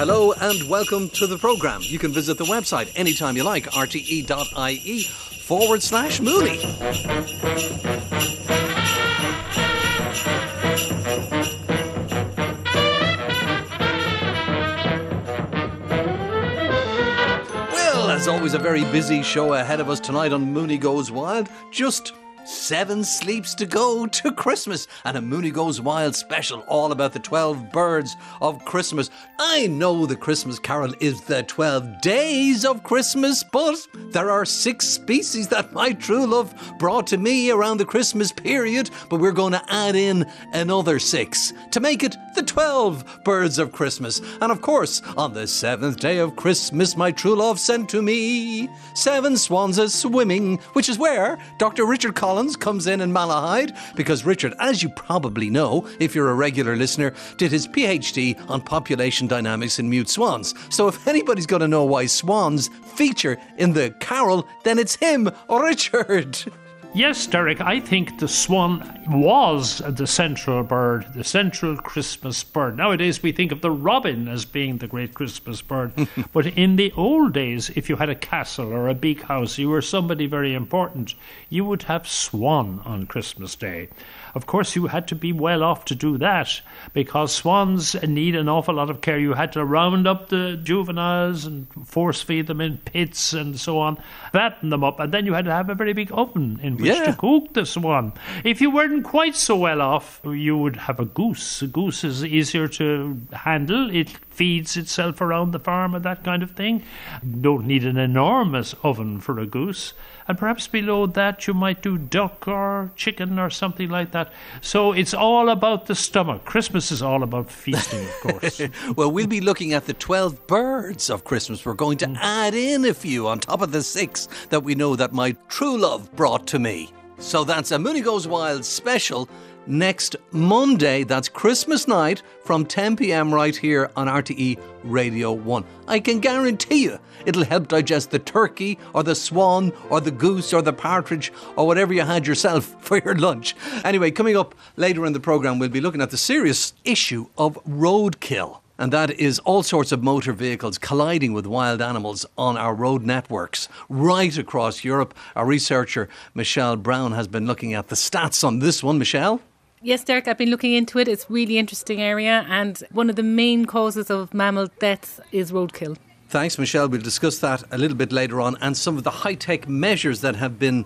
Hello and welcome to the programme. You can visit the website anytime you like, rte.ie forward slash Mooney. Well, as always, a very busy show ahead of us tonight on Mooney Goes Wild. Just Seven sleeps to go to Christmas and a Mooney Goes Wild special all about the 12 birds of Christmas. I know the Christmas carol is the 12 days of Christmas, but there are six species that my true love brought to me around the Christmas period, but we're going to add in another six to make it the 12 birds of Christmas. And of course, on the seventh day of Christmas, my true love sent to me seven swans a swimming, which is where Dr. Richard Collins Comes in in Malahide because Richard, as you probably know, if you're a regular listener, did his PhD on population dynamics in mute swans. So if anybody's going to know why swans feature in the carol, then it's him, Richard. Yes, Derek, I think the swan was the central bird, the central Christmas bird. Nowadays, we think of the robin as being the great Christmas bird. but in the old days, if you had a castle or a big house, you were somebody very important, you would have swan on Christmas Day. Of course, you had to be well off to do that because swans need an awful lot of care. You had to round up the juveniles and force feed them in pits and so on, fatten them up, and then you had to have a very big oven in which yeah. to cook the swan. If you weren't quite so well off, you would have a goose. A goose is easier to handle. It feeds itself around the farm and that kind of thing. You don't need an enormous oven for a goose. And perhaps below that you might do duck or chicken or something like that. So it's all about the stomach. Christmas is all about feasting, of course. well, we'll be looking at the 12 birds of Christmas. We're going to mm. add in a few on top of the six that we know that my true love brought to me. So that's a Mooney Goes Wild special next Monday. That's Christmas night from 10 pm right here on RTE Radio 1. I can guarantee you it'll help digest the turkey or the swan or the goose or the partridge or whatever you had yourself for your lunch. Anyway, coming up later in the programme, we'll be looking at the serious issue of roadkill and that is all sorts of motor vehicles colliding with wild animals on our road networks right across Europe. Our researcher, Michele Browne, has been looking at the stats on this one. Michele? Yes, Derek, I've been looking into it. It's a really interesting area, and one of the main causes of mammal deaths is roadkill. Thanks, Michele. We'll discuss that a little bit later on and some of the high tech measures that have been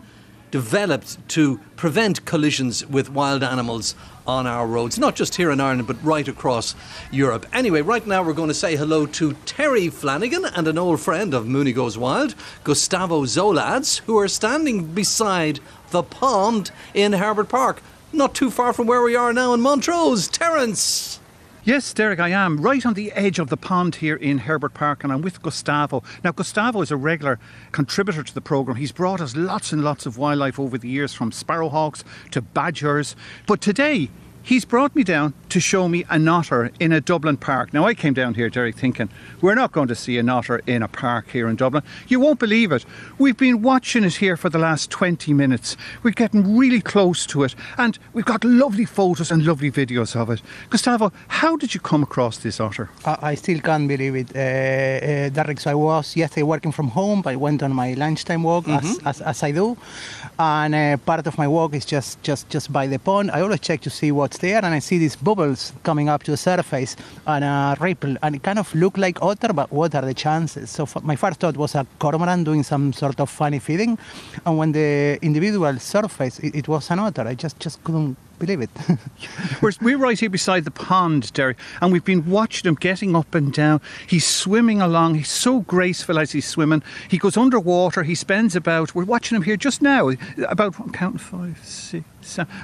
developed to prevent collisions with wild animals on our roads, not just here in Ireland, but right across Europe. Anyway, right now we're going to say hello to Terry Flanagan and an old friend of Mooney Goes Wild, Gustavo Zoladz, who are standing beside the pond in Herbert Park not too far from where we are now in Montrose. Terence! Yes, Derek, I am right on the edge of the pond here in Herbert Park, and I'm with Gustavo. Now, Gustavo is a regular contributor to the programme. He's brought us lots and lots of wildlife over the years, from sparrowhawks to badgers. But today, he's brought me down to show me an otter in a Dublin park. Now, I came down here, Derek, thinking, we're not going to see an otter in a park here in Dublin. You won't believe it. We've been watching it here for the last 20 minutes. We're getting really close to it, and we've got lovely photos and lovely videos of it. Gustavo, how did you come across this otter? I still can't believe it, uh, uh, Derek. So I was yesterday working from home, but I went on my lunchtime walk, mm-hmm. as, as, as, I do, and uh, part of my walk is just, just, just by the pond. I always check to see what's there, and I see these bubbles coming up to the surface and a ripple, and it kind of looked like otter, but what are the chances? So my first thought was a cormorant doing some sort of funny feeding, and when the individual surfaced, it, it was an otter. I just just couldn't believe it. we're, we're right here beside the pond, Derry, and we've been watching him getting up and down. He's swimming along. He's so graceful as he's swimming. He goes underwater. He spends about, we're watching him here just now, about, I'm counting five, six,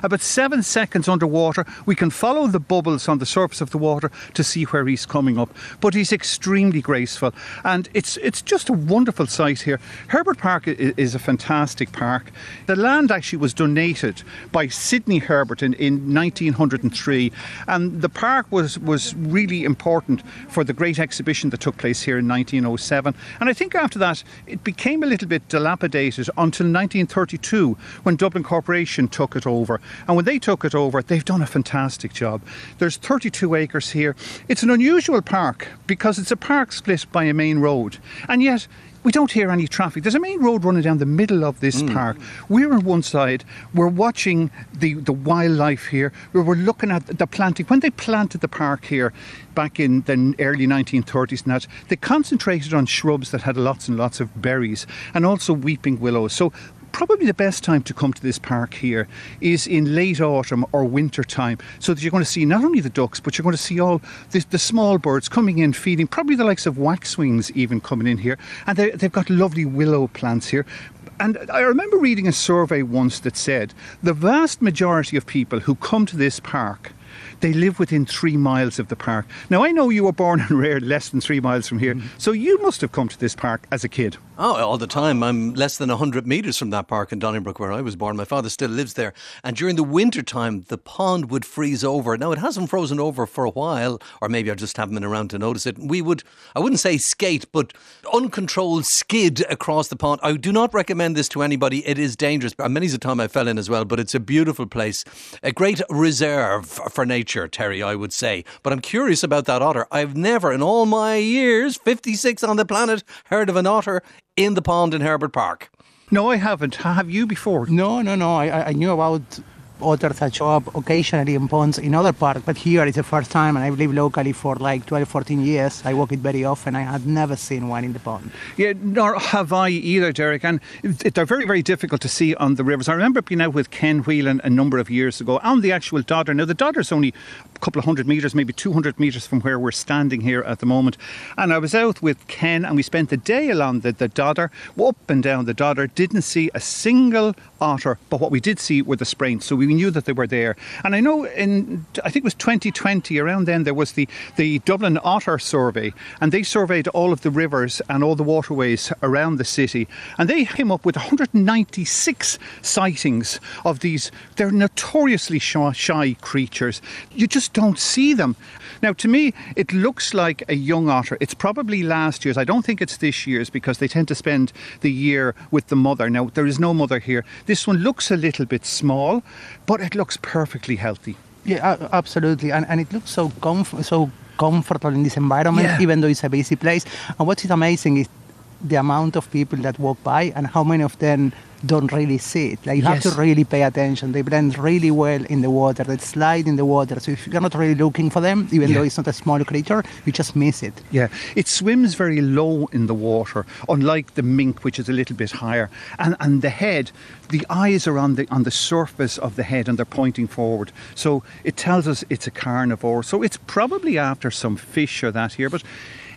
about seven seconds underwater. We can follow the bubbles on the surface of the water to see where he's coming up. But he's extremely graceful, and it's it's just a wonderful sight here. Herbert Park is a fantastic park. The land actually was donated by Sidney Herbert in, in 1903, and the park was was really important for the great exhibition that took place here in 1907. And I think after that it became a little bit dilapidated until 1932 when Dublin Corporation took it over. And when they took it over, they've done a fantastic job. There's 32 acres here. It's an unusual park because it's a park split by a main road. And yet, we don't hear any traffic. There's a main road running down the middle of this hmm. park. We're on one side. We're watching the, the wildlife here. We're, we're looking at the planting. When they planted the park here back in the early 1930s and that, they concentrated on shrubs that had lots and lots of berries and also weeping willows. So probably the best time to come to this park here is in late autumn or winter time so that you're going to see not only the ducks but you're going to see all the, the small birds coming in feeding probably the likes of waxwings even coming in here. And they, they've got lovely willow plants here. And I remember reading a survey once that said the vast majority of people who come to this park they live within three miles of the park. Now, I know you were born and reared less than three miles from here, mm-hmm. so you must have come to this park as a kid. Oh, all the time. I'm less than 100 metres from that park in Donnybrook where I was born. My father still lives there. And during the winter time, the pond would freeze over. Now, it hasn't frozen over for a while, or maybe I just haven't been around to notice it. We would, I wouldn't say skate, but uncontrolled skid across the pond. I do not recommend this to anybody. It is dangerous. Many's a time I fell in as well, but it's a beautiful place. A great reserve for nature, Terry, I would say. But I'm curious about that otter. I've never, in all my years, 56 on the planet, heard of an otter in the pond in Herbert Park. No, I haven't. Have you before? No, no, no. I, I- I knew about otters that show up occasionally in ponds in other parks, but here it's the first time, and I've lived locally for like 12, 14 years. I walk it very often. I had never seen one in the pond. Yeah, nor have I either, Derek. And they're very, very difficult to see on the rivers. I remember being out with Ken Whelan a number of years ago on the actual Dodder. Now, the Dodder's only a couple of hundred metres, maybe 200 metres from where we're standing here at the moment. And I was out with Ken and we spent the day along the, the Dodder, up and down the Dodder, didn't see a single otter, but what we did see were the spraints. So we knew that they were there. And I know in, I think it was 2020, around then, there was the, the Dublin Otter Survey, and they surveyed all of the rivers and all the waterways around the city. And they came up with 196 sightings of these. They're notoriously shy, shy creatures. You just don't see them. Now, to me, it looks like a young otter. It's probably last year's. I don't think it's this year's because they tend to spend the year with the mother. Now, there is no mother here. This one looks a little bit small, but it looks perfectly healthy. Yeah, absolutely, and, and it looks so comf- so comfortable in this environment, Yeah. even though it's a busy place. And what is amazing is the amount of people that walk by and how many of them don't really see it. Like you have to really pay attention. They blend really well in the water. They slide in the water. So if you're not really looking for them, even Yeah. though it's not a small creature, you just miss it. Yeah, it swims very low in the water, unlike the mink, which is a little bit higher. And and the head, the eyes are on the on the surface of the head, and they're pointing forward. So it tells us it's a carnivore. So it's probably after some fish or that here, but.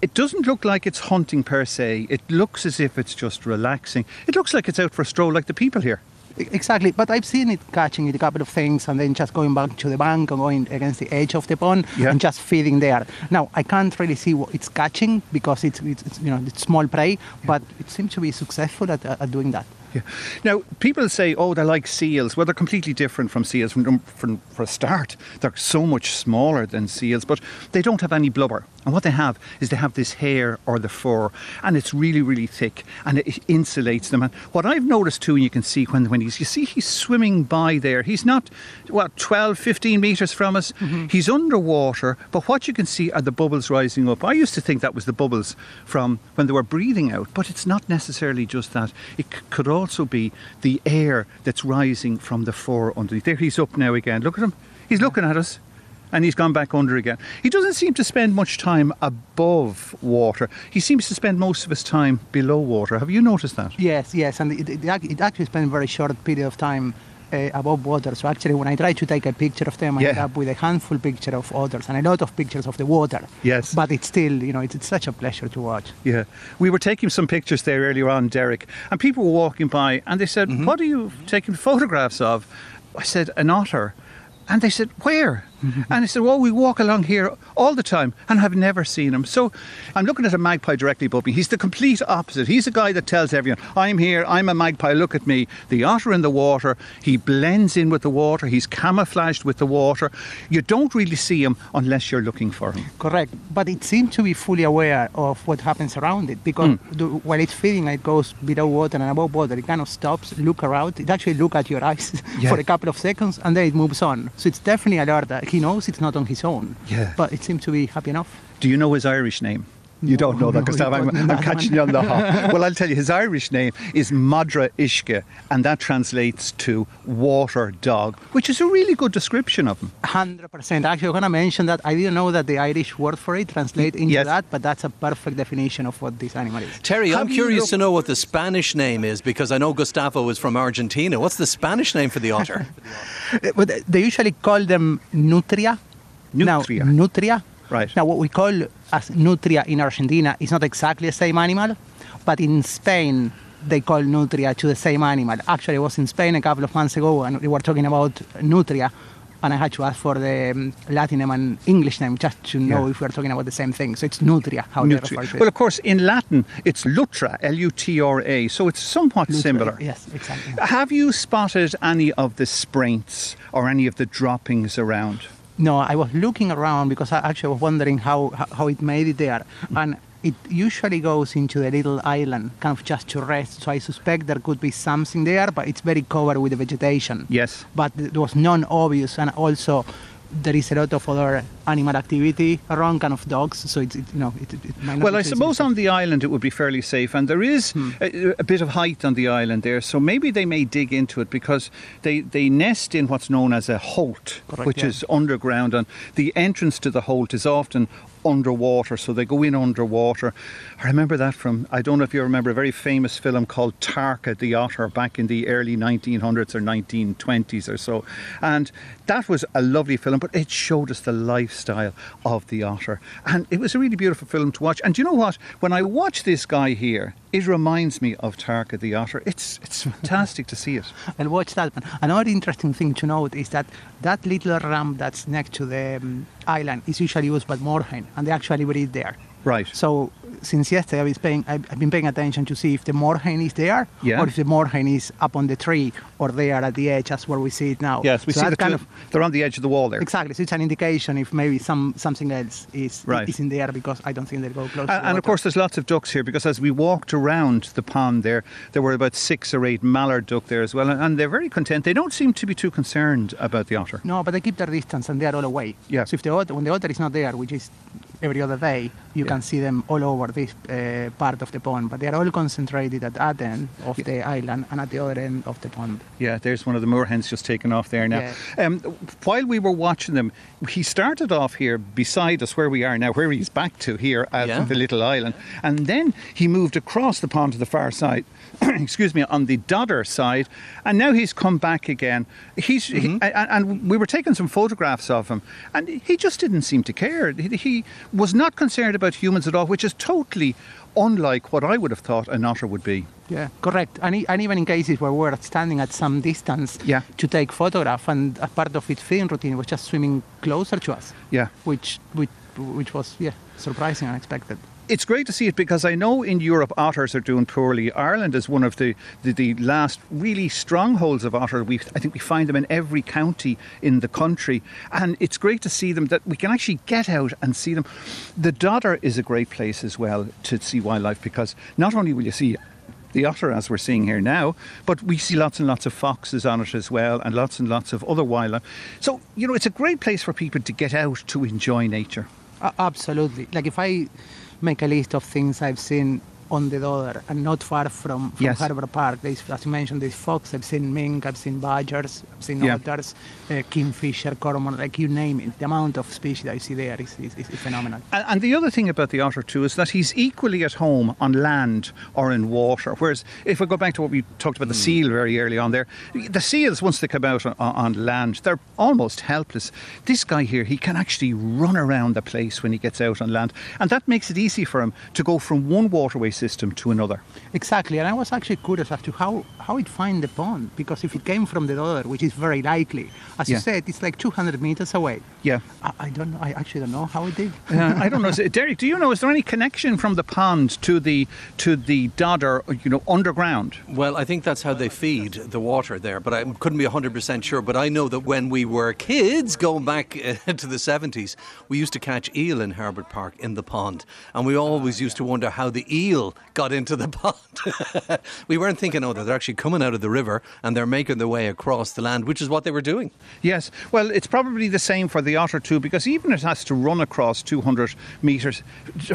It doesn't look like it's hunting per se. It looks as if it's just relaxing. It looks like it's out for a stroll, like the people here. Exactly, but I've seen it catching it a couple of things and then just going back to the bank and going against the edge of the pond Yeah. and just feeding there. Now I can't really see what it's catching because it's, it's, it's you know it's small prey, but it seems to be successful at, at doing that. Yeah. Now, people say, oh, they're like seals. Well, they're completely different from seals. From, from, for a start, they're so much smaller than seals, but they don't have any blubber. And what they have is they have this hair or the fur, and it's really, really thick, and it insulates them. And what I've noticed too, and you can see when, when he's, you see he's swimming by there, he's not, what, 12, 15 metres from us. Mm-hmm. He's underwater, but what you can see are the bubbles rising up. I used to think that was the bubbles from when they were breathing out, but it's not necessarily just that. It c- could also be the air that's rising from the fur underneath. There he's up now again. Look at him. He's looking at us. And he's gone back under again. He doesn't seem to spend much time above water. He seems to spend most of his time below water. Have you noticed that? Yes, yes, and it, it, it actually spends a very short period of time uh, above water. So actually, when I try to take a picture of them, I end up with a handful picture of otters and a lot of pictures of the water. Yes. But it's still, you know, it's, it's such a pleasure to watch. Yeah. We were taking some pictures there earlier on, Derek, and people were walking by and they said, What are you taking photographs of? I said, An otter. And they said, Where? And he said, Well, we walk along here all the time and have never seen him. So I'm looking at a magpie directly above me. He's the complete opposite. He's a guy that tells everyone, I'm here, I'm a magpie, look at me. The otter in the water, he blends in with the water, he's camouflaged with the water. You don't really see him unless you're looking for him. Correct, but it seems to be fully aware of what happens around it because hmm. the, while it's feeding, it goes below water and above water. It kind of stops, look around. It actually look at your eyes Yeah. for a couple of seconds, and then it moves on. So it's definitely alert. He knows it's not on his own. Yeah. But it seems to be happy enough. Do you know his Irish name? You don't know that, no, Gustav. you I'm, I'm catching you on the hop. Well, I'll tell you, his Irish name is madra uisce, and that translates to water dog, which is a really good description of him. Hundred percent. Actually, I'm gonna mention that I didn't know that the Irish word for it translates into Yes. that, but that's a perfect definition of what this animal is. Terry, I'm curious looked- to know what the Spanish name is because I know Gustavo is from Argentina. What's the Spanish name for the otter? But they usually call them nutria. Now, Nutria. Right. Now, what we call as nutria in Argentina is not exactly the same animal, but in Spain they call nutria to the same animal. Actually, I was in Spain a couple of months ago and we were talking about nutria, and I had to ask for the um, Latin name and English name just to know Yeah. if we are talking about the same thing. So it's nutria, how they Nutria. refer to it. Well, of course, in Latin, it's lutra, L U T R A, so it's somewhat Nutria, similar. Yes, exactly. Have you spotted any of the spraints or any of the droppings around? No, I was looking around because I actually was wondering how, how, it made it there. And it usually goes into the little island, kind of just to rest. So I suspect there could be something there, but it's very covered with the vegetation. Yes. But it was non obvious, And also, there is a lot of other animal activity around, kind of dogs. So it's, it, you know, it, it, it might not Well, I suppose on the island it would be fairly safe, and there is Hmm. a, a bit of height on the island there, so maybe they may dig into it because they, they nest in what's known as a holt, Correct, which yeah. is underground, and the entrance to the holt is often underwater, so they go in underwater. I remember that from, I don't know if you remember, a very famous film called Tarka the Otter back in the early 1900s or 1920s or so. And that was a lovely film, but it showed us the lifestyle of the otter. And it was a really beautiful film to watch. And you know what? When I watch this guy here, it reminds me of Tarka the Otter. It's, it's fantastic to see it. I'll watch that one. Another interesting thing to note is that that little ram that's next to the um, island is usually used by moorhen, and they actually breed there. Right. So since yesterday, I've been paying, I've been paying attention to see if the moorhen is there, Yeah. or if the moorhen is up on the tree, or there at the edge, as where we see it now. Yes, we so see that the kind of they're on the edge of the wall there. exactly. So it's an indication if maybe some something else is Right. is in there because I don't think they go close. And, to the and of course, there's lots of ducks here because as we walked around the pond there, there were about six or eight mallard duck there as well, and, and they're very content. They don't seem to be too concerned about the otter. No, but they keep their distance and they are all away. Yeah. So if the otter, when the otter is not there, which is every other day, you Yeah. can see them all over this uh, part of the pond. But they are all concentrated at that end of the island and at the other end of the pond. Yeah, there's one of the moorhens just taken off there now. Um, while we were watching them, he started off here beside us where we are now, where he's back to here at Yeah. the little island, and then he moved across the pond to the far side. excuse me, on the Dodder side, and now he's come back again. He's he, mm-hmm. and, we were taking some photographs of him, and he just didn't seem to care. He, he was not concerned about humans at all, which is totally unlike what I would have thought an otter would be. Yeah, correct. And, e- and even in cases where we're standing at some distance Yeah. to take photograph, and a part of its feeding routine, was just swimming closer to us, Yeah. which which, which was yeah surprising and unexpected. It's great to see it because I know in Europe otters are doing poorly. Ireland is one of the, the, the last really strongholds of otter. We, I think we find them in every county in the country. And it's great to see them that we can actually get out and see them. The Dodder is a great place as well to see wildlife because not only will you see the otter as we're seeing here now, but we see lots and lots of foxes on it as well and lots and lots of other wildlife. So, you know, it's a great place for people to get out to enjoy nature. Absolutely. Like if I make a list of things I've seen on the Dodder and not far from, from Yes. Herbert Park, there's, as you mentioned, there's fox, I've seen mink, I've seen badgers, I've seen Yeah. otters, uh, kingfisher, cormorant, like you name it. The amount of species that I see there is, is, is phenomenal. And, and the other thing about the otter too is that he's equally at home on land or in water. Whereas if we go back to what we talked about the seal very early on there, the seals once they come out on, on land, they're almost helpless. This guy here, he can actually run around the place when he gets out on land, and that makes it easy for him to go from one waterway system to another. Exactly, and I was actually curious as to how how it find the pond because if it came from the Dodder, which is very likely, as Yeah. you said, it's like 200 meters away. Yeah. I, I don't know. I actually don't know how it did. Uh, I don't know. It- Derek, do you know? Is there any connection from the pond to the to the Dodder? You know, underground. Well, I think that's how they feed the water there, but I couldn't be 100% sure. But I know that when we were kids, going back uh, to the 70s, we used to catch eel in Herbert Park in the pond. And we always used to wonder how the eel got into the pond. we weren't thinking, oh, they're actually coming out of the river and they're making their way across the land, which is what they were doing. Yes. Well, it's probably the same for the otter too, because even it has to run across 200 metres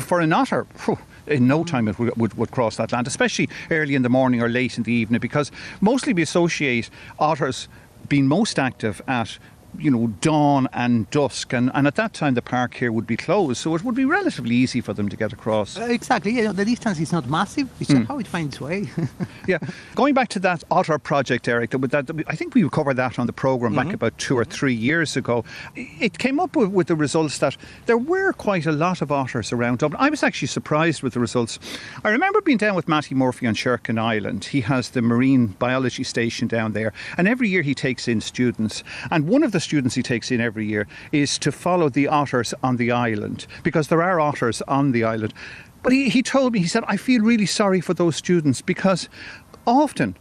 for an otter. phew, in no time it would, would, would cross that land, especially early in the morning or late in the evening, because mostly we associate otters being most active at you know dawn and dusk, and, and at that time the park here would be closed, so it would be relatively easy for them to get across. Uh, exactly. Yeah, the distance is not massive. It's just how it finds its way. Yeah, going back to that otter project, Eric, that, that, I think we covered that on the program back about two or three years ago. It came up with, with the results that there were quite a lot of otters around Dublin. I was actually surprised with the results. I remember being down with Matty Murphy on Sherkin Island. He has the marine biology station down there, and every year he takes in students. And one of the students he takes in every year is to follow the otters on the island because there are otters on the island. But he, he told me, he said, I feel really sorry for those students because often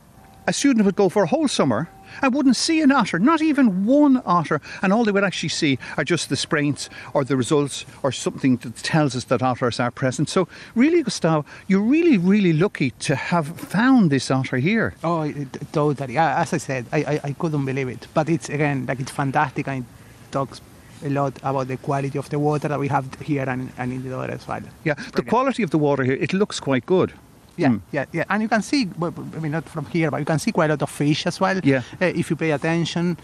a student would go for a whole summer and wouldn't see an otter, not even one otter, and all they would actually see are just the spraints or the results or something that tells us that otters are present. So, really, Gustavo, you're really, really lucky to have found this otter here. oh, totally. As I said, I, I, I couldn't believe it. But it's again like it's fantastic and it talks a lot about the quality of the water that we have here and, and in the Dodder as well. Yeah, the quality of the water here, it looks quite good. Yeah, Mm. yeah, yeah. And you can see, well, I mean, not from here, but you can see quite a lot of fish as well. Yeah. Uh, if you pay attention.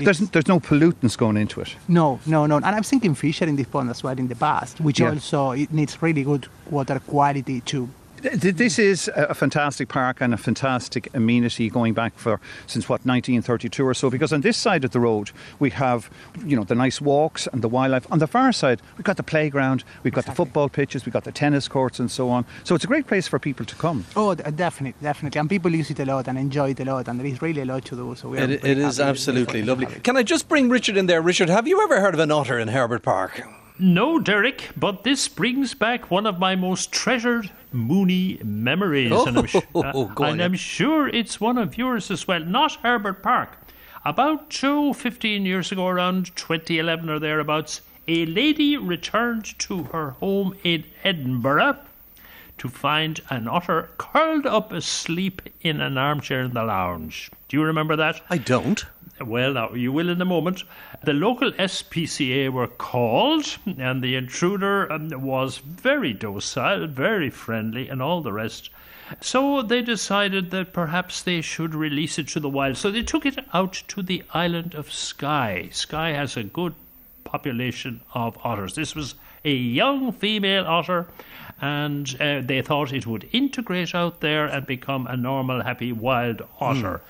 There's, there's no pollutants going into it. no, no, no. And I've seen kingfisher in this pond as well in the past, which Yeah. also it needs really good water quality too. Th- th- This is a a fantastic park and a fantastic amenity going back for since what 1932 or so. Because on this side of the road we have, you know, the nice walks and the wildlife. On the far side we've got the playground, we've got the football pitches, we've got the tennis courts and so on. So it's a great place for people to come. Oh, definitely, definitely. And people use it a lot and enjoy it a lot, and there is really a lot to do. So we are It, it is absolutely lovely. Can I just bring Richard in there? Richard, have you ever heard of an otter in Herbert Park? No, Derek, but this brings back one of my most treasured Mooney memories. Oh, and I'm, su- Oh, uh, on, and. I'm sure it's one of yours as well. Not Herbert Park. About two, 15 years ago, around 2011 or thereabouts, a lady returned to her home in Edinburgh to find an otter curled up asleep in an armchair in the lounge. Do you remember that? I don't. Well, now you will in a moment. The local SPCA were called, and the intruder um, was very docile, very friendly, and all the rest. So they decided that perhaps they should release it to the wild. So they took it out to the island of Skye. Skye has a good population of otters. This was a young female otter, and uh, they thought it would integrate out there and become a normal, happy wild otter.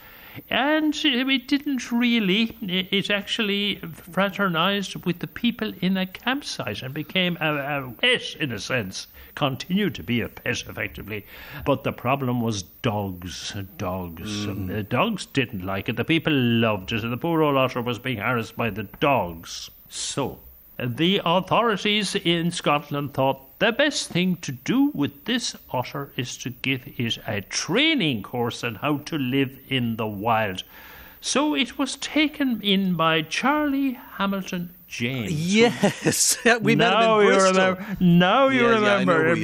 And uh, it didn't really. It actually fraternized with the people in a campsite and became a, a pet, in a sense. Continued to be a pet, effectively. But the problem was dogs. Dogs. And the dogs didn't like it. The people loved it, and the poor old otter was being harassed by the dogs. So, the authorities in Scotland thought the best thing to do with this otter is to give it a training course on how to live in the wild. So it was taken in by Charlie Hamilton James. Yes, we met him now in you Bristol. remember. Now you Yeah, yeah, remember. who he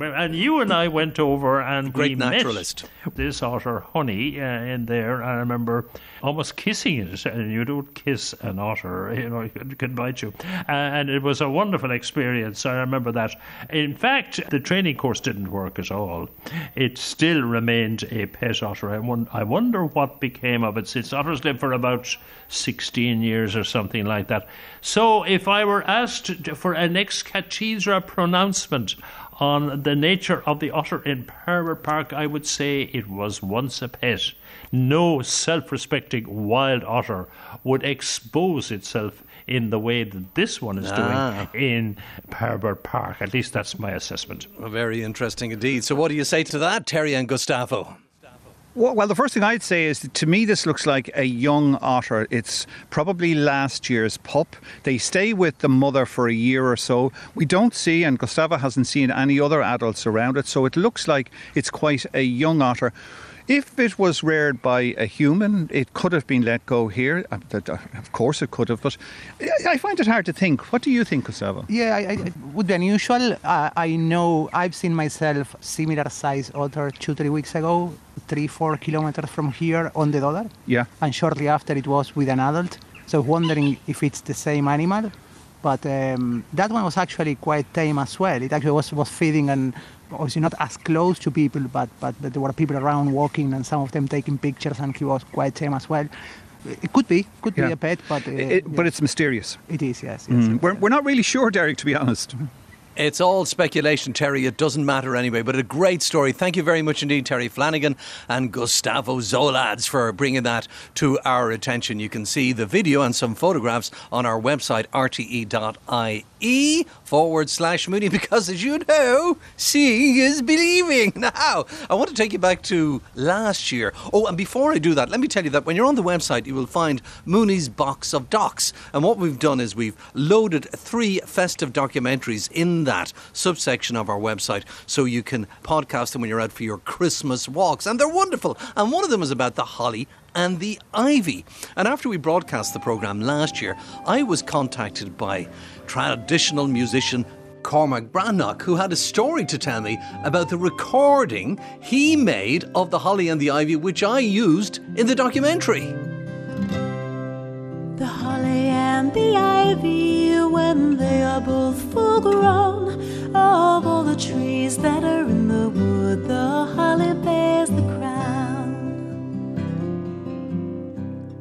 and you and I went over and Great we naturalist. met this otter, Honey, uh, in there. I remember almost kissing it, and you don't kiss an otter, you know, it could, could bite you. Uh, and it was a wonderful experience. I remember that. In fact, the training course didn't work at all. It still remained a pet otter. I, won- I wonder what became of it since otters live for about 16 years or something like that. So if I were asked for an ex cathedra pronouncement on the nature of the otter in Herbert Park, I would say it was once a pet. No self respecting wild otter would expose itself in the way that this one is Ah. doing in Herbert Park. At least that's my assessment. Very interesting indeed. So, what do you say to that, Terry and Gustavo? Well, the first thing I'd say is to me this looks like a young otter. It's probably last year's pup. They stay with the mother for a year or so. We don't see, and Gustava hasn't seen any other adults around it, so it looks like it's quite a young otter. If it was reared by a human, it could have been let go here. Uh, uh, Of course, it could have, but I- I find it hard to think. What do you think, Gustavo? Yeah, I, I, it would be unusual. Uh, I know I've seen myself similar size otter two, three weeks ago, three, four kilometers from here on the Dodder. Yeah. And shortly after it was with an adult. So wondering if it's the same animal. But um, that one was actually quite tame as well. It actually was, was feeding and obviously not as close to people, but, but, but there were people around walking and some of them taking pictures and he was quite tame as well. It could be, could Yeah. be a pet, but uh, It- but yeah, it's mysterious. it is, yes. yes, yes. We're, we're not really sure, Derek, to be honest. It's all speculation, Terry. It doesn't matter anyway, but a great story. Thank you very much indeed, Terry Flanagan and Gustavo Zoladz, for bringing that to our attention. You can see the video and some photographs on our website, rte.ie forward slash Mooney, because as you know, seeing is believing. Now, I want to take you back to last year. Oh, and before I do that, let me tell you that when you're on the website, you will find Mooney's Box of Docs. And what we've done is we've loaded three festive documentaries in that subsection of our website so you can podcast them when you're out for your Christmas walks. And they're wonderful. And one of them is about the holly and the ivy. And after we broadcast the programme last year, I was contacted by traditional musician Cormac Breatnach, who had a story to tell me about the recording he made of the holly and the ivy, which I used in the documentary. The holly and the ivy, when they are both full grown, of all the trees that are in the wood, the holly bears the crown.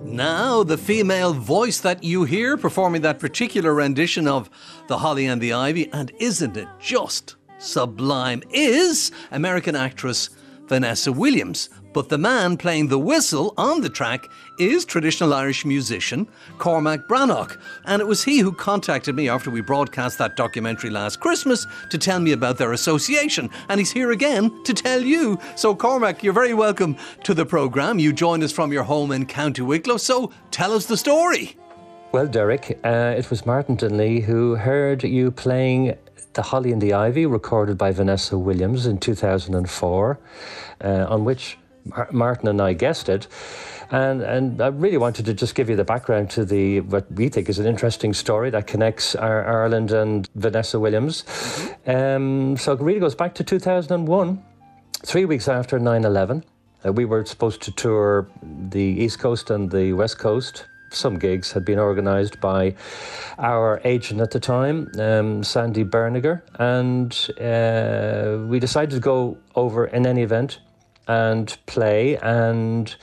Now, the female voice that you hear performing that particular rendition of The Holly and the Ivy, and isn't it just sublime, is American actress Vanessa Williams. But the man playing the whistle on the track is traditional Irish musician Cormac Breatnach. And it was he who contacted me after we broadcast that documentary last Christmas to tell me about their association. And he's here again to tell you. So, Cormac, you're very welcome to the programme. You joined us from your home in County Wicklow. So, tell us the story. Well, Derek, uh, it was Martin Dunlea who heard you playing The Holly and the Ivy, recorded by Vanessa Williams in 2004, uh, on which Martin and I guessed it. And, and I really wanted to just give you the background to the what we think is an interesting story that connects our, Ireland and Vanessa Williams. Um, so it really goes back to 2001, three weeks after 9 11. Uh, we were supposed to tour the East Coast and the West Coast. Some gigs had been organised by our agent at the time, um, Sandy Berniger, and uh, we decided to go over in any event and play. And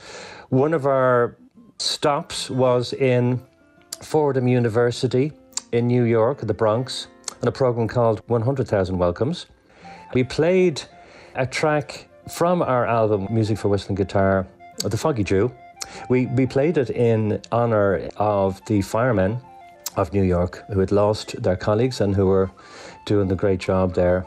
one of our stops was in Fordham University in New York, the Bronx, on a program called 100,000 Welcomes. We played a track from our album Music for Whistling Guitar, The Foggy Dew. We, we played it in honor of the firemen of New York who had lost their colleagues and who were doing the great job there.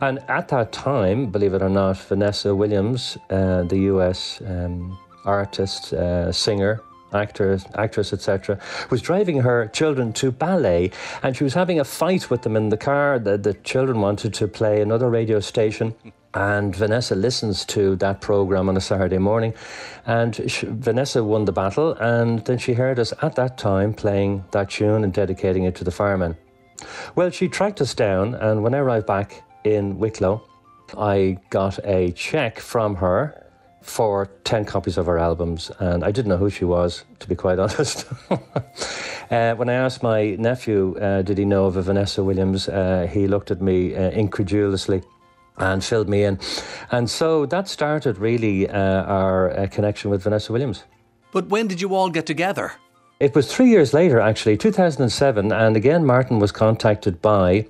And at that time, believe it or not, Vanessa Williams, uh, the US um, artist, uh, singer, actor, actress, etc., was driving her children to ballet, and she was having a fight with them in the car. The, the children wanted to play another radio station. And Vanessa listens to that program on a Saturday morning. And sh Vanessa won the battle. And then she heard us at that time playing that tune and dedicating it to the firemen. Well, she tracked us down. And when I arrived back in Wicklow, I got a check from her for 10 copies of her albums. And I didn't know who she was, to be quite honest. uh, when I asked my nephew, uh, did he know of a Vanessa Williams, uh, he looked at me uh, incredulously and filled me in. And so that started really uh, our uh, connection with Vanessa Williams. But when did you all get together? It was three years later, actually, 2007, and again, Martin was contacted by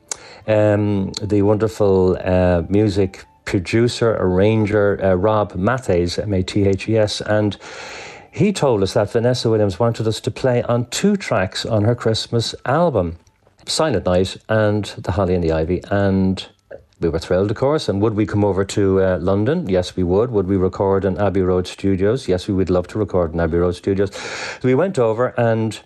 um, the wonderful uh, music producer, arranger, uh, Rob Mathes, M A T H E S, and he told us that Vanessa Williams wanted us to play on two tracks on her Christmas album Silent Night and The Holly and the Ivy. And we were thrilled, of course. And would we come over to uh, London? Yes, we would. Would we record in Abbey Road Studios? Yes, we would love to record in Abbey Road Studios. So we went over and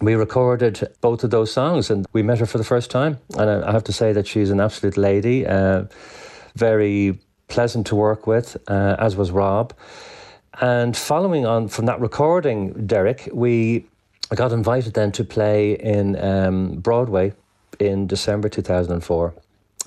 we recorded both of those songs and we met her for the first time. And I have to say that she's an absolute lady, uh, very pleasant to work with, uh, as was Rob. And following on from that recording, Derek, we got invited then to play in um, Broadway in December 2004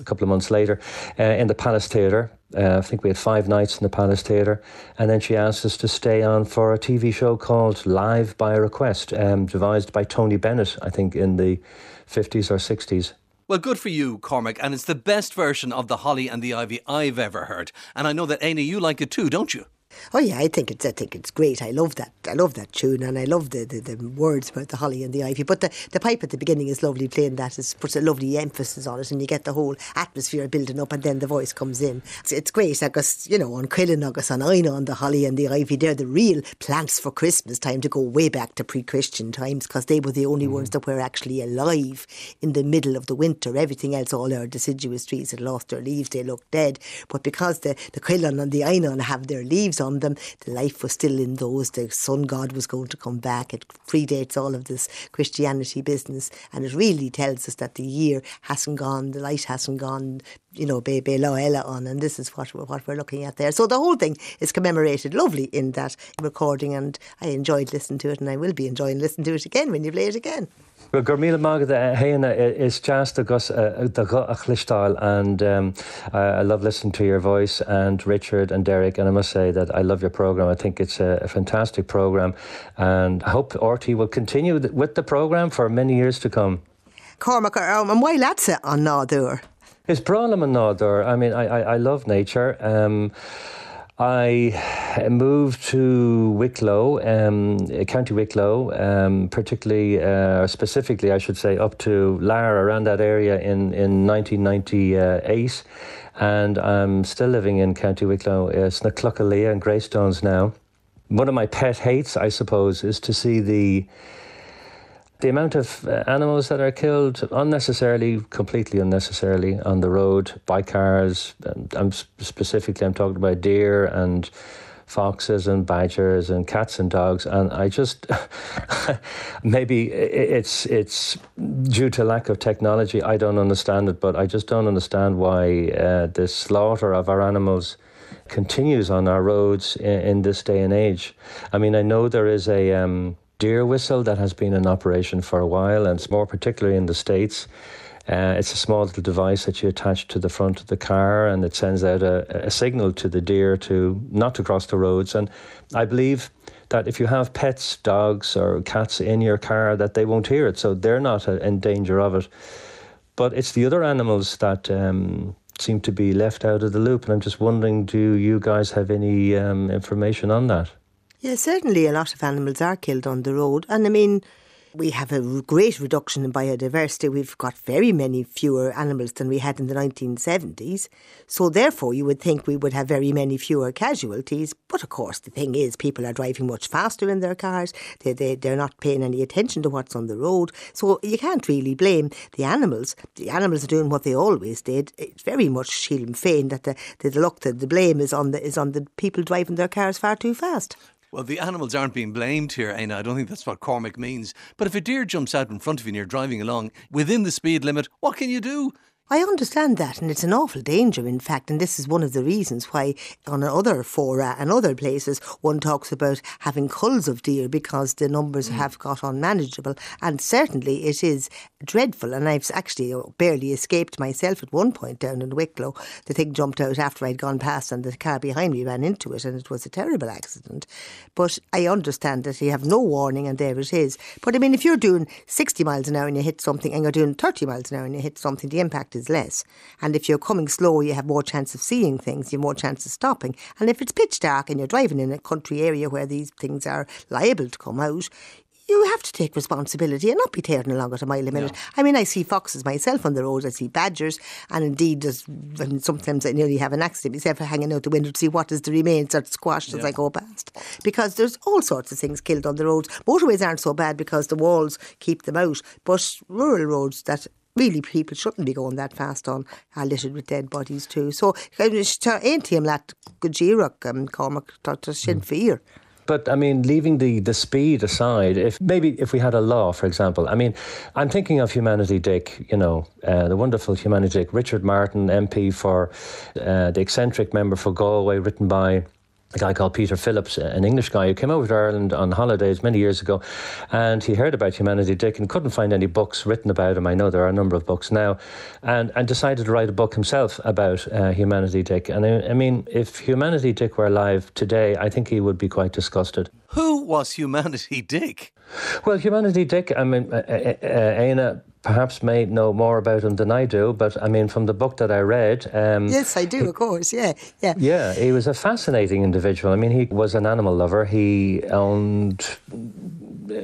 a couple of months later uh, in the Palace Theatre. Uh, I think we had five nights in the Palace Theatre. And then she asked us to stay on for a TV show called Live by Request, um, devised by Tony Bennett, I think, in the 50s or 60s. Well, good for you, Cormac, and it's the best version of the Holly and the Ivy I've ever heard. And I know that Éanna, you like it too, don't you? Oh yeah, I think it's I think it's great. I love that. I love that tune, and I love the, the, the words about the holly and the ivy. But the, the pipe at the beginning is lovely. Playing that. It puts a lovely emphasis on it, and you get the whole atmosphere building up, and then the voice comes in. It's, it's great. Because you know, on Crillon, August on Aina, on the holly and the ivy, they're the real plants for Christmas time to go way back to pre-Christian times, because they were the only mm. ones that were actually alive in the middle of the winter. Everything else, all our deciduous trees had lost their leaves; they looked dead. But because the the Crillon and the Aina have their leaves on them, the life was still in those. The sun god was going to come back. It predates all of this Christianity business, and it really tells us that the year hasn't gone, the light hasn't gone, you know, be, Ella on, and this is what we're, what we're looking at there. So the whole thing is commemorated lovely in that recording, and I enjoyed listening to it, and I will be enjoying listening to it again when you play it again. Well, gur míle mágad a héana is just agus a chlistáil and um, I love listening to your voice and Richard and Derek and I must say that I love your program. I think it's a, a fantastic program and I hope RT will continue with the program for many years to come. Cormac, um, and why lása an náúr? It's bralam an náúr. I mean, I, I, I love nature. Um, I moved to Wicklow, um, County Wicklow, um, particularly, uh, specifically, I should say, up to Laragh, around that area in, in 1998. And I'm still living in County Wicklow. It's Cluckalia and Greystones now. One of my pet hates, I suppose, is to see the the amount of uh, animals that are killed unnecessarily, completely unnecessarily on the road by cars. I'm specifically I'm talking about deer and foxes and badgers and cats and dogs and I just maybe it's it's due to lack of technology I don't understand it but I just don't understand why uh, the slaughter of our animals continues on our roads in, in, this day and age I mean I know there is a um, deer whistle that has been in operation for a while, and it's more particularly in the States. Uh, it's a small little device that you attach to the front of the car, and it sends out a, a signal to the deer to not to cross the roads. And I believe that if you have pets, dogs or cats in your car, that they won't hear it, so they're not uh, in danger of it. But it's the other animals that um, seem to be left out of the loop, and I'm just wondering, do you guys have any um, information on that? Yeah, certainly a lot of animals are killed on the road. And I mean, we have a great reduction in biodiversity. We've got very many fewer animals than we had in the 1970s. So, therefore, you would think we would have very many fewer casualties. But of course, the thing is, people are driving much faster in their cars. They, they, they're not paying any attention to what's on the road. So, you can't really blame the animals. The animals are doing what they always did. It's very much Sheelan Fain that the, the, the look, the blame is on the, is on the people driving their cars far too fast. Well, the animals aren't being blamed here, Éanna. I don't think that's what Cormac means. But if a deer jumps out in front of you and you're driving along within the speed limit, what can you do? I understand that, and it's an awful danger, in fact, and this is one of the reasons why on other fora and other places one talks about having culls of deer because the numbers mm. have got unmanageable, and certainly it is dreadful. And I've actually uh, barely escaped myself at one point down in Wicklow. The thing jumped out after I'd gone past, and the car behind me ran into it, and it was a terrible accident. But I understand that you have no warning, and there it is. But I mean, if you're doing 60 miles an hour and you hit something, and you're doing 30 miles an hour and you hit something, the impact is less. And if you're coming slow, you have more chance of seeing things, you have more chance of stopping. And if it's pitch dark and you're driving in a country area where these things are liable to come out, you have to take responsibility and not be tearing along at a mile a minute. I mean, I see foxes myself on the road, I see badgers, and indeed, sometimes I nearly have an accident myself for hanging out the window to see what is the remains that squashed yeah. as I go past. Because there's all sorts of things killed on the roads. Motorways aren't so bad because the walls keep them out, but rural roads that really people shouldn't be going that fast on are littered with dead bodies too. So ain't him that Gujiruk um, Cormac to Sinn. Fear. But I mean, leaving the, the speed aside, if maybe if we had a law, for example, I mean, I'm thinking of Humanity Dick, you know, uh, the wonderful Humanity Dick, Richard Martin, MP for uh, the eccentric member for Galway, written by a guy called Peter Phillips, an English guy who came over to Ireland on holidays many years ago, and he heard about Humanity Dick and couldn't find any books written about him. I know there are a number of books now, and, and decided to write a book himself about uh, Humanity Dick. And I, I mean, if Humanity Dick were alive today, I think he would be quite disgusted. Who was Humanity Dick? Well, Humanity Dick, I mean, uh, uh, uh, Éanna perhaps may know more about him than I do, but I mean, from the book that I read. Um, Yes, I do, of course. Yeah, yeah. Yeah, he was a fascinating individual. I mean, he was an animal lover. He owned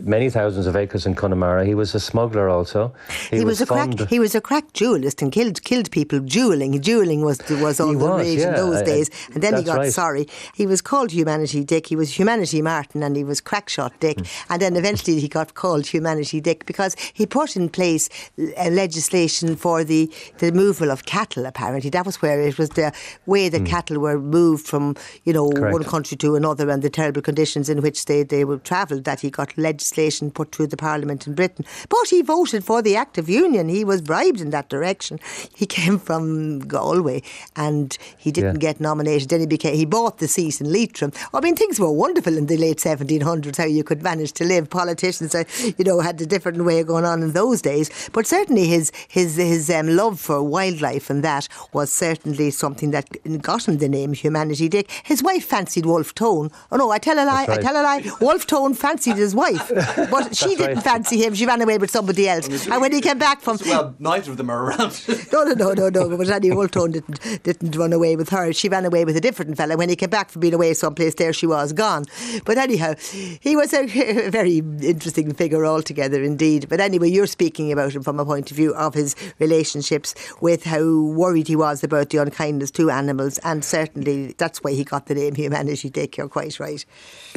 many thousands of acres in Connemara. He was a smuggler also. He, was, a fond- crack. He was a crack jewelist and killed killed people dueling. Dueling was was all He the was, rage yeah, in those uh, days. And then he got right. sorry. He was called Humanity Dick. He was Humanity Martin, and he was Crackshot Dick. Hmm. And then eventually he got called Humanity Dick because he put in place uh, legislation for the, the removal of cattle. Apparently, that was where it was the way that cattle were moved from you know one Hmm. Country to another and the terrible conditions in which they they would travel. That he got legislation put through the Parliament in Britain. But he voted for the Act of Union. He was bribed in that direction. He came from Galway and he didn't Yeah. get nominated. Then he became he bought the seat in Leitrim. I mean, things were wonderful in the late 1700s. How you could manage to live. Politicians, uh, you know, had a different way of going on in those days. But certainly his his his um, love for wildlife and that was certainly something that got him the name Humanity Dick. His wife fancied Wolf Tone. Oh no, I tell a lie. That's I tell a lie. Wolf Tone fancied his wife, but she didn't right. fancy him. She ran away with somebody else. And when he came back from Well, neither of them are around. no, no, no, no, no. But Annie Woltone didn't didn't run away with her. She ran away with a different fella. When he came back from being away someplace, there she was gone. But anyhow, he was a, very interesting figure altogether, indeed. But anyway, you're speaking about him from a point of view of his relationships with how worried he was about the unkindness to animals, and certainly that's why he got the name Humanity Dick. You're quite right.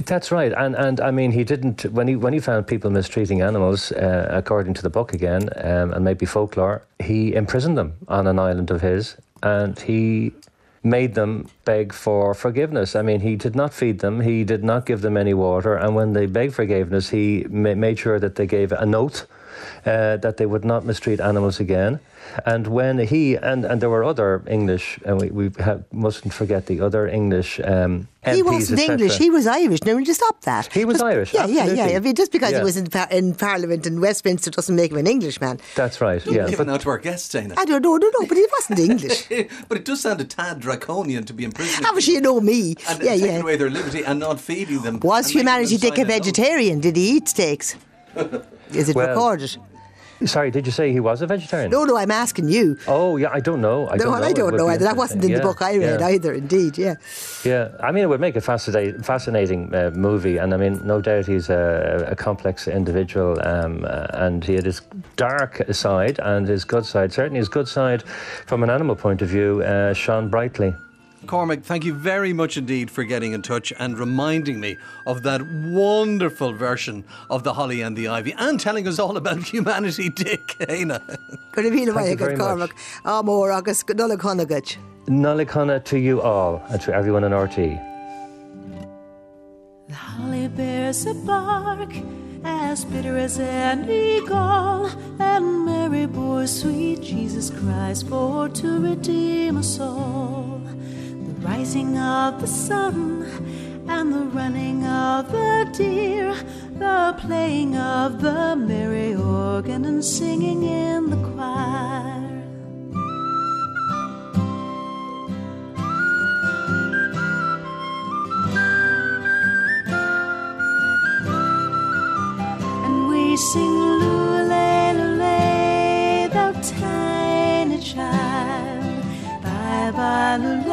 That's right, and and I mean he didn't when he when he found people mistreating animals, uh, according to the book again, um, and maybe folklore, he imprisoned them on an island of his, and he made them beg for forgiveness. I mean, he did not feed them, he did not give them any water, and when they begged forgiveness, he ma- made sure that they gave an oath uh, that they would not mistreat animals again. And when he and, and there were other English, and we, we have, mustn't forget the other English um, MPs, he wasn't. English. He was Irish. Now, would you stop that? He was Just- Irish, Yeah, yeah, yeah. I mean, just because Yeah. he was in, par- in Parliament in Westminster doesn't make him an Englishman. That's right. Don't Yeah, give but it out to our guests, Dana. I don't know, no, no, but he wasn't English. but it does sound a tad draconian to be imprisoning Obviously, you know me. and yeah, taking yeah. away their liberty and not feeding them. Was Humanity Dick a sign an oath. vegetarian? Did he eat steaks? Is it Well, recorded? sorry, did you say he was a vegetarian? No, no, I'm asking you. Oh, yeah, I don't know. I no, don't well, know. I don't know either. That wasn't in the book I read yeah, either, indeed, yeah. Yeah, I mean, it would make a fascinating, fascinating uh, movie, and I mean, no doubt he's a, a complex individual, um, uh, and he had his dark side and his good side. Certainly, his good side, from an animal point of view, uh, shone brightly. Cormac, thank you very much indeed for getting in touch and reminding me of that wonderful version of The Holly and the Ivy and telling us all about Humanity Dick, Éanna. Could have been you very very good Cormac. Ah, more August Nulla Conagach. Nolikana to you all, and to everyone in RTE. The holly bears a bark as bitter as any gall, and Mary bore sweet Jesus Christ for to redeem us all. Rising of the sun and the running of the deer, the playing of the merry organ and singing in the choir. and we sing lule lule, thou tiny child, bye bye lule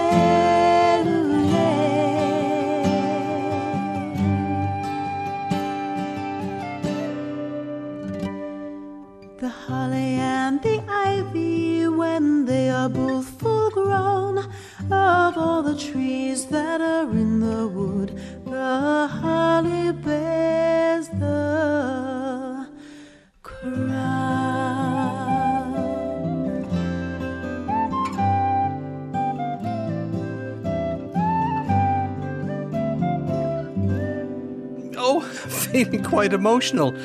quite emotional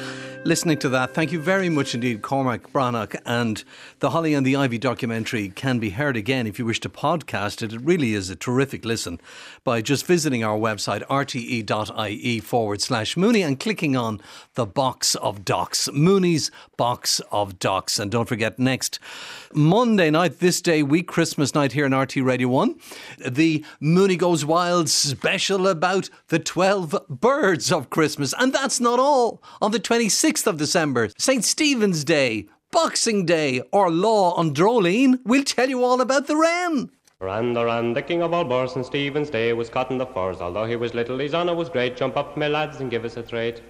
listening to that. Thank you very much indeed, Cormac Breatnach. And the Holly and the Ivy documentary can be heard again if you wish to podcast it. It really is a terrific listen by just visiting our website, rte.ie forward slash Mooney, and clicking on the box of docs, Mooney's box of docs. And don't forget, next Monday night, this day week, Christmas night here in RTE Radio 1, the Mooney Goes Wild special about the 12 birds of Christmas. And that's not all. On the 26th of December, St. Stephen's Day, Boxing Day, or Lá an Dreoilín, we'll tell you all about the wren. Ran the ran, the king of all birds, and Stephen's Day was caught in the furs. Although he was little, his honour was great. Jump up, my lads, and give us a trade.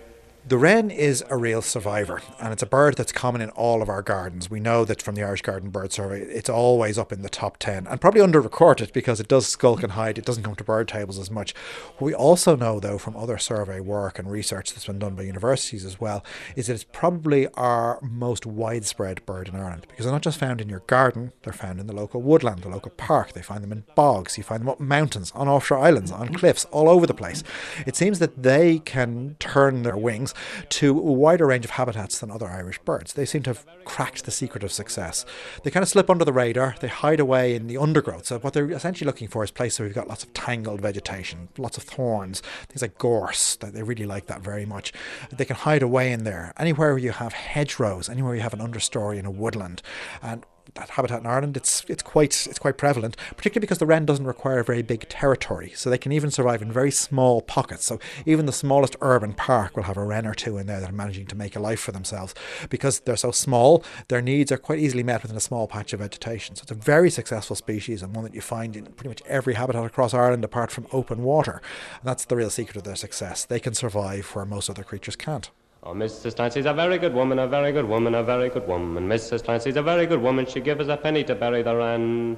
The wren is a real survivor, and it's a bird that's common in all of our gardens. We know that from the Irish Garden Bird Survey, it's always up in the top 10 and probably under recorded because it does skulk and hide. It doesn't come to bird tables as much. What we also know, though, from other survey work and research that's been done by universities as well, is that it's probably our most widespread bird in Ireland because they're not just found in your garden, they're found in the local woodland, the local park. They find them in bogs, you find them up mountains, on offshore islands, on cliffs, all over the place. It seems that they can turn their wings to a wider range of habitats than other Irish birds. They seem to have cracked the secret of success. They kind of slip under the radar, they hide away in the undergrowth. So, what they're essentially looking for is places where you've got lots of tangled vegetation, lots of thorns, things like gorse. that They really like that very much. They can hide away in there. Anywhere you have hedgerows, anywhere you have an understory in a woodland. And that habitat in Ireland, it's it's quite it's quite prevalent, particularly because the wren doesn't require a very big territory, so they can even survive in very small pockets. So even the smallest urban park will have a wren or two in there that are managing to make a life for themselves because they're so small. Their needs are quite easily met within a small patch of vegetation. So it's a very successful species and one that you find in pretty much every habitat across Ireland apart from open water. And that's the real secret of their success. They can survive where most other creatures can't. Oh, Mrs. Clancy's a very good woman, a very good woman, a very good woman. Mrs. Clancy's a very good woman. She give us a penny to bury the wren.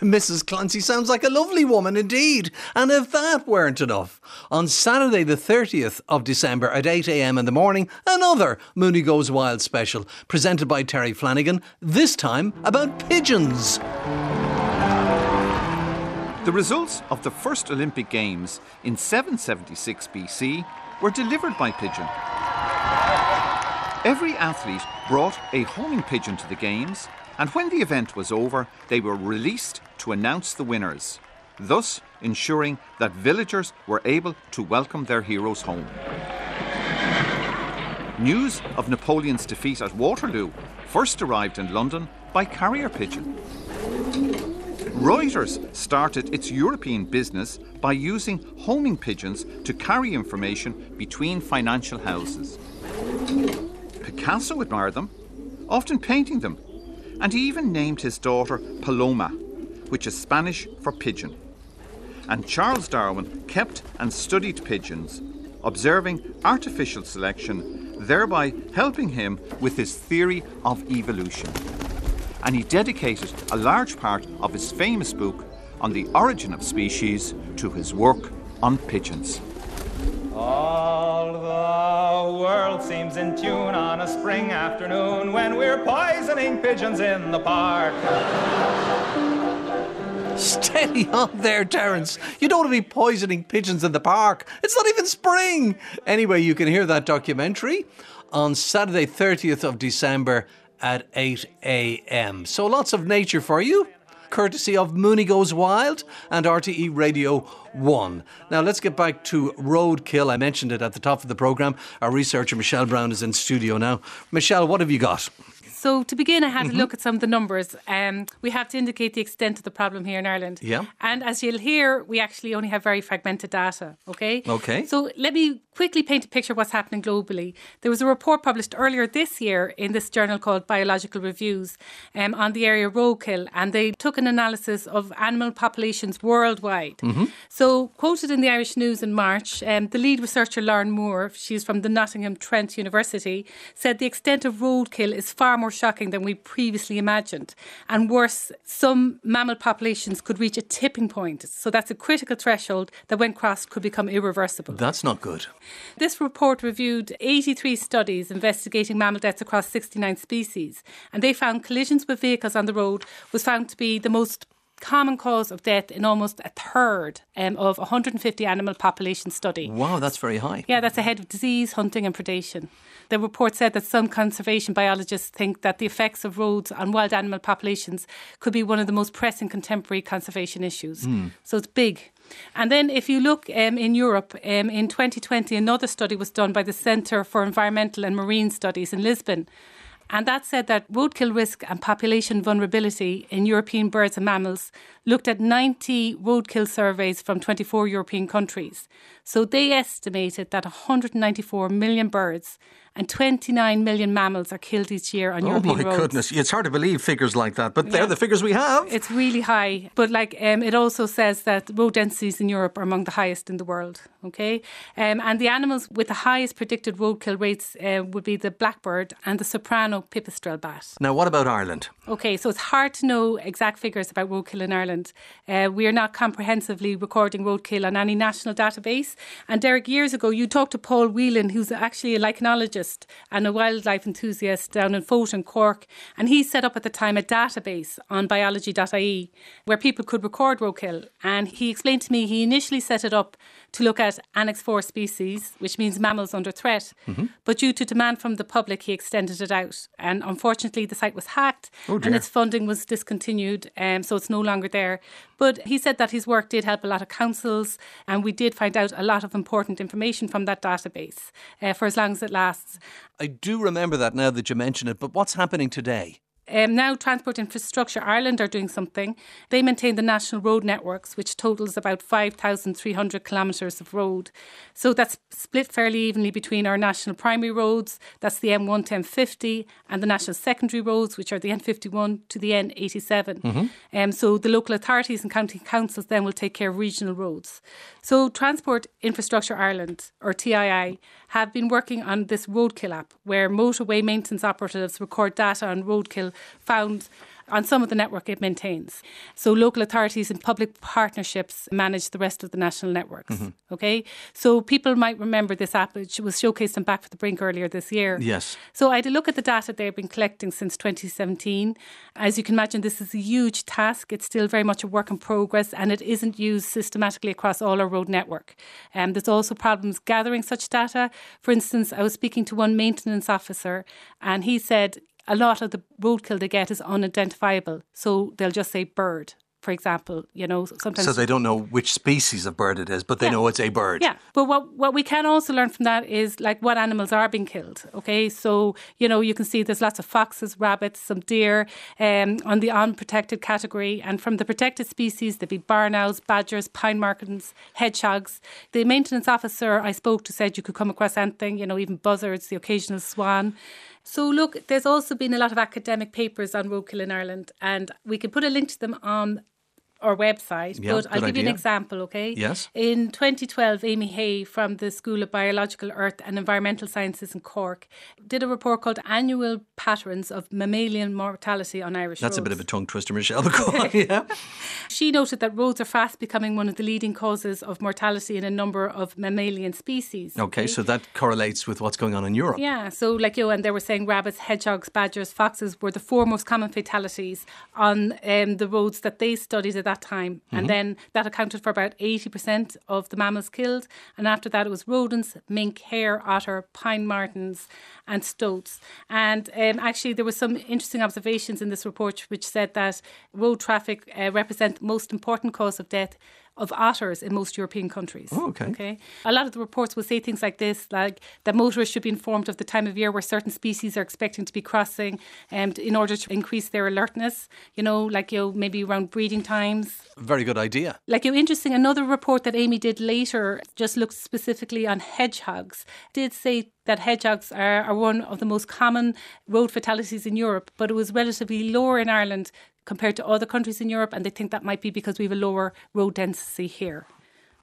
Mrs. Clancy sounds like a lovely woman indeed. And if that weren't enough, on Saturday, the 30th of December at 8 a.m. in the morning, another Mooney Goes Wild special presented by Terry Flanagan, this time about pigeons. The results of the first Olympic Games in 776 BC were delivered by pigeon. Every athlete brought a homing pigeon to the Games, and when the event was over, they were released to announce the winners, thus ensuring that villagers were able to welcome their heroes home. News of Napoleon's defeat at Waterloo first arrived in London by carrier pigeon. Reuters started its European business by using homing pigeons to carry information between financial houses. Picasso admired them, often painting them, and he even named his daughter Paloma, which is Spanish for pigeon. And Charles Darwin kept and studied pigeons, observing artificial selection, thereby helping him with his theory of evolution. And he dedicated a large part of his famous book on the origin of species to his work on pigeons. All the world seems in tune on a spring afternoon when we're poisoning pigeons in the park. Steady on there, Terence. You don't want to be poisoning pigeons in the park. It's not even spring. Anyway, you can hear that documentary on Saturday, 30th of December at 8 a.m. So lots of nature for you courtesy of Mooney Goes Wild and RTE Radio 1. Now let's get back to roadkill. I mentioned it at the top of the programme. Our researcher Michele Browne is in studio now. Michele, what have you got? So to begin, I had mm-hmm. a look at some of the numbers. Um, we have to indicate the extent of the problem here in Ireland. Yeah. And as you'll hear, we actually only have very fragmented data. Okay. Okay. So let me quickly paint a picture of what's happening globally. There was a report published earlier this year in this journal called Biological Reviews um, on the area of roadkill, and they took an analysis of animal populations worldwide. Mm-hmm. So, quoted in the Irish News in March, um, the lead researcher Lauren Moore, she's from the Nottingham Trent University, said the extent of roadkill is far more shocking than we previously imagined, and worse, some mammal populations could reach a tipping point. So that's a critical threshold that, when crossed, could become irreversible. That's not good. This report reviewed 83 studies investigating mammal deaths across 69 species, and they found collisions with vehicles on the road was found to be the most common cause of death in almost a third um, of 150 animal population study. Wow, that's very high. Yeah, that's ahead of disease, hunting, and predation. The report said that some conservation biologists think that the effects of roads on wild animal populations could be one of the most pressing contemporary conservation issues. Hmm. So it's big. And then, if you look um, in Europe, um, in 2020, another study was done by the Centre for Environmental and Marine Studies in Lisbon. And that said that roadkill risk and population vulnerability in European birds and mammals looked at 90 roadkill surveys from 24 European countries. So they estimated that 194 million birds and 29 million mammals are killed each year on Oh European my goodness, it's hard to believe figures like that, but Yeah. they're the figures we have. It's really high, but like um, it also says that road densities in Europe are among the highest in the world. Okay, um, and the animals with the highest predicted roadkill rates uh, would be the blackbird and the soprano pipistrelle bat. Now, what about Ireland? Okay, so it's hard to know exact figures about roadkill in Ireland. Uh, we are not comprehensively recording roadkill on any national database. And Derek, years ago, you talked to Paul Whelan, who's actually a lichenologist and a wildlife enthusiast down in Fulton, Cork. And he set up at the time a database on biology.ie where people could record roadkill. And he explained to me he initially set it up to look at Annex 4 species, which means mammals under threat. Mm-hmm. But due to demand from the public, he extended it out. And unfortunately, the site was hacked Oh, and its funding was discontinued, um, so it's no longer there. But he said that his work did help a lot of councils, and we did find out a lot of important information from that database uh, for as long as it lasts. I do remember that now that you mention it, but what's happening today? Um, now, Transport Infrastructure Ireland are doing something. They maintain the national road networks, which totals about 5,300 kilometres of road. So that's split fairly evenly between our national primary roads, that's the M1 to M50, and the national secondary roads, which are the N51 to the N87. Mhm. Um, so the local authorities and county councils then will take care of regional roads. So Transport Infrastructure Ireland, or TII, have been working on this roadkill app where motorway maintenance operatives record data on roadkill found on some of the network it maintains. So local authorities and public partnerships manage the rest of the national networks. Mhm. Okay, so people might remember this app, which was showcased on Back from the Brink earlier this year. Yes. So I had a look at the data they've been collecting since 2017. As you can imagine, this is a huge task. It's still very much a work in progress and it isn't used systematically across all our road network. Um, there's also problems gathering such data. For instance, I was speaking to one maintenance officer and he said a lot of the roadkill they get is unidentifiable. So they'll just say bird. For example, you know, sometimes So they don't know which species of bird it is, but they Yeah. know it's a bird. yeah, but what what we can also learn from that is like what animals are being killed. Okay, so you know you can see there's lots of foxes, rabbits, some deer um, on the unprotected category, and from the protected species there'd be barn owls, badgers, pine martens, hedgehogs. The maintenance officer I spoke to said you could come across anything, you know, even buzzards, the occasional swan. So look, there's also been a lot of academic papers on roadkill in Ireland, and we can put a link to them on our website. Yeah, but I'll give you an example, okay? Yes. In 2012, Amy Haigh from the School of Biological Earth and Environmental Sciences in Cork did a report called Annual Patterns of Mammalian Mortality on Irish That's a bit of a tongue twister, Michele. But yeah. She noted that roads are fast becoming one of the leading causes of mortality in a number of mammalian species. Okay, so that correlates with what's going on in Europe. Yeah, so like you, and they were saying rabbits, hedgehogs, badgers, foxes were the four most common fatalities on um, the roads that they studied at that time. Mhm. And then that accounted for about 80% of the mammals killed. And after that, it was rodents, mink, hare, otter, pine martens, and stoats. And um, actually, there were some interesting observations in this report which said that road traffic uh, represent the most important cause of death of otters in most European countries. Oh, okay. Okay. A lot of the reports will say things like this, like that motorists should be informed of the time of year where certain species are expecting to be crossing, and in order to increase their alertness. You know, like you know, maybe around breeding times. Very good idea. Like you, know, interesting. Another report that Amy did later just looked specifically on hedgehogs. Did say that hedgehogs are, are one of the most common road fatalities in Europe, but it was relatively lower in Ireland compared to other countries in Europe, and they think that might be because we have a lower road density here.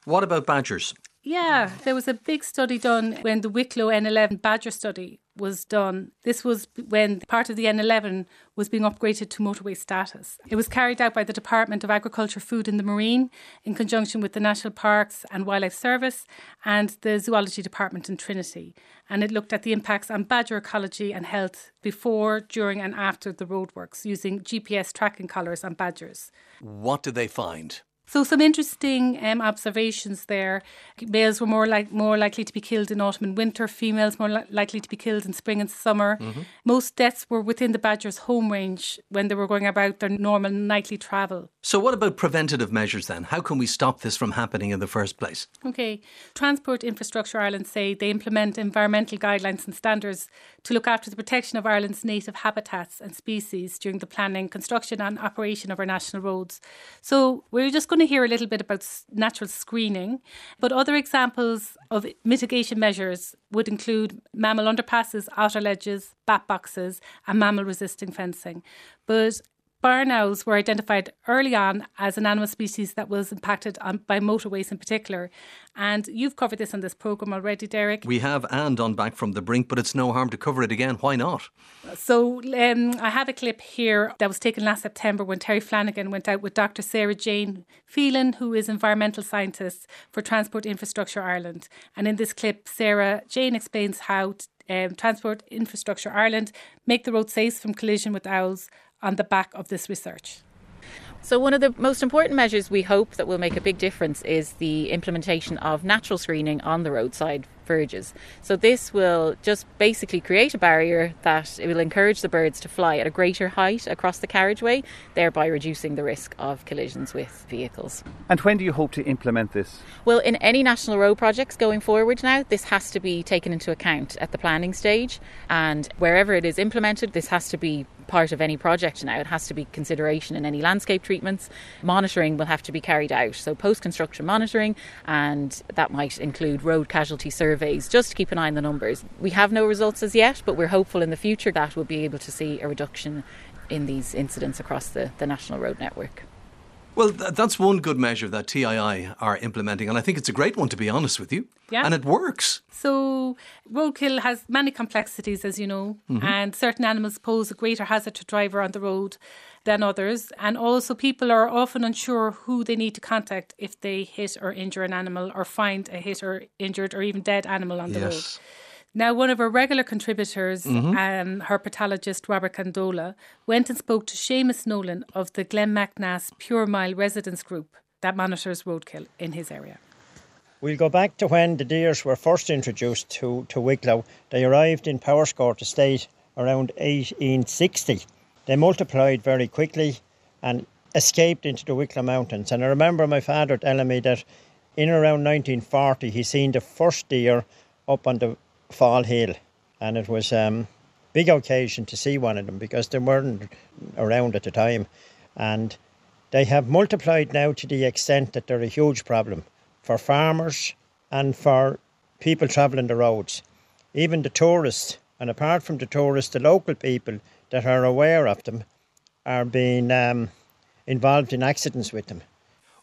What about badgers? Yeah, there was a big study done when the Wicklow N11 Badger study was done. This was when part of the N11 was being upgraded to motorway status. It was carried out by the Department of Agriculture, Food and the Marine in conjunction with the National Parks and Wildlife Service and the Zoology Department in Trinity. And it looked at the impacts on badger ecology and health before, during, and after the roadworks using GPS tracking collars on badgers. What did they find? So some interesting um, observations there. Males were more like more likely to be killed in autumn and winter. Females more li- likely to be killed in spring and summer. Mm-hmm. Most deaths were within the badger's home range when they were going about their normal nightly travel. So, what about preventative measures then? How can we stop this from happening in the first place? Okay, Transport Infrastructure Ireland say they implement environmental guidelines and standards to look after the protection of Ireland's native habitats and species during the planning, construction, and operation of our national roads. So, we're just going to hear a little bit about natural screening, but other examples of mitigation measures would include mammal underpasses, otter ledges, bat boxes, and mammal resisting fencing. But Barn owls were identified early on as an animal species that was impacted on, by motorways in particular. And you've covered this on this programme already, Derek. We have and on Back from the Brink, but it's no harm to cover it again. Why not? So um, I have a clip here that was taken last September when Terry Flanagan went out with Dr. Sarah Jane Phelan, who is environmental scientist for Transport Infrastructure Ireland. And in this clip, Sarah Jane explains how um, Transport Infrastructure Ireland make the road safe from collision with owls on the back of this research. So, one of the most important measures we hope that will make a big difference is the implementation of natural screening on the roadside verges. So, this will just basically create a barrier that it will encourage the birds to fly at a greater height across the carriageway, thereby reducing the risk of collisions with vehicles. And when do you hope to implement this? Well, in any national road projects going forward now, this has to be taken into account at the planning stage. And wherever it is implemented, this has to be part of any project now. It has to be consideration in any landscape treatments. Monitoring will have to be carried out. So, post construction monitoring, and that might include road casualty surveys, just to keep an eye on the numbers. We have no results as yet, but we're hopeful in the future that we'll be able to see a reduction in these incidents across the, the national road network. Well, th- that's one good measure that TII are implementing, and I think it's a great one, to be honest with you. Yeah. And it works. So, roadkill has many complexities, as you know, Mhm. and certain animals pose a greater hazard to driver on the road than others. And also, people are often unsure who they need to contact if they hit or injure an animal or find a hit or injured or even dead animal on the road. Yes. Now, one of our regular contributors, Mhm. um, herpetologist Robert Gandola, went and spoke to Seamus Nolan of the Glenmacnass Pure Mile Residents Group that monitors roadkill in his area. We'll go back to when the deers were first introduced to, to Wicklow. They arrived in Powerscourt Estate around 1860. They multiplied very quickly and escaped into the Wicklow Mountains. And I remember my father telling me that in around 1940 he seen the first deer up on the Fall Hill. And it was a um, big occasion to see one of them because they weren't around at the time. And they have multiplied now to the extent that they're a huge problem for farmers and for people travelling the roads. Even the tourists, and apart from the tourists, the local people that are aware of them are being um, involved in accidents with them.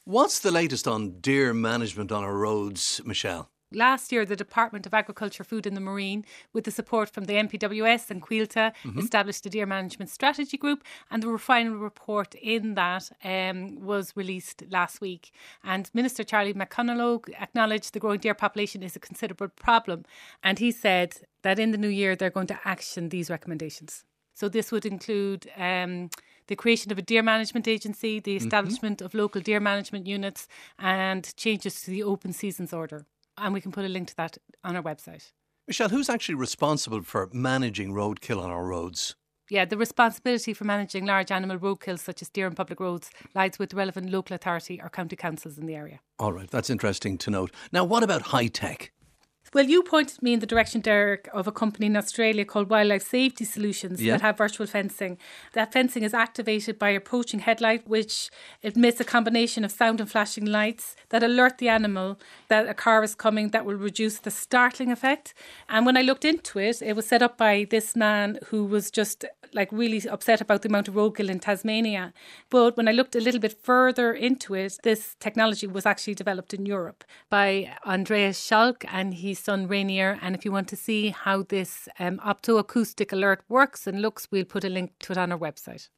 What's the latest on deer management on our roads, Michele? Last year, the Department of Agriculture, Food and the Marine, with the support from the NPWS and Coillte, Mhm. established the Deer Management Strategy Group, and the final report in that um, was released last week. And Minister Charlie McConalogue acknowledged the growing deer population is a considerable problem, and he said that in the new year they're going to action these recommendations. So this would include um, the creation of a deer management agency, the Mhm. establishment of local deer management units, and changes to the open seasons order. And we can put a link to that on our website. Michele, who's actually responsible for managing roadkill on our roads? Yeah, the responsibility for managing large animal roadkills such as deer on public roads lies with the relevant local authority or county councils in the area. All right, that's interesting to note. Now, what about high tech? Well, you pointed me in the direction, Derek, of a company in Australia called Wildlife Safety Solutions Yeah. that have virtual fencing. That fencing is activated by approaching headlight, which emits a combination of sound and flashing lights that alert the animal that a car is coming that will reduce the startling effect. And when I looked into it, it was set up by this man who was just like really upset about the amount of roadkill in Tasmania. But when I looked a little bit further into it, this technology was actually developed in Europe by Andreas Schalk and his son Rainier. And if you want to see how this um, optoacoustic alert works and looks, we'll put a link to it on our website.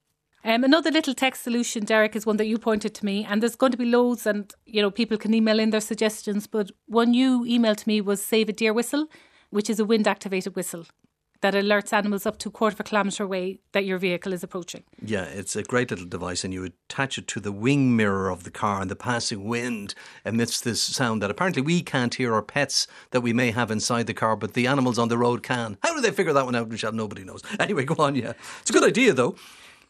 Um, another little text solution, Derek, is one that you pointed to me, and there's going to be loads, and you know people can email in their suggestions. But one you emailed to me was "Save a Deer Whistle," which is a wind-activated whistle that alerts animals up to a quarter of a kilometre away that your vehicle is approaching. Yeah, it's a great little device, and you attach it to the wing mirror of the car, and the passing wind emits this sound that apparently we can't hear, or pets that we may have inside the car, but the animals on the road can. How do they figure that one out, Michele? Nobody knows. Anyway, go on, yeah. It's a good idea, though.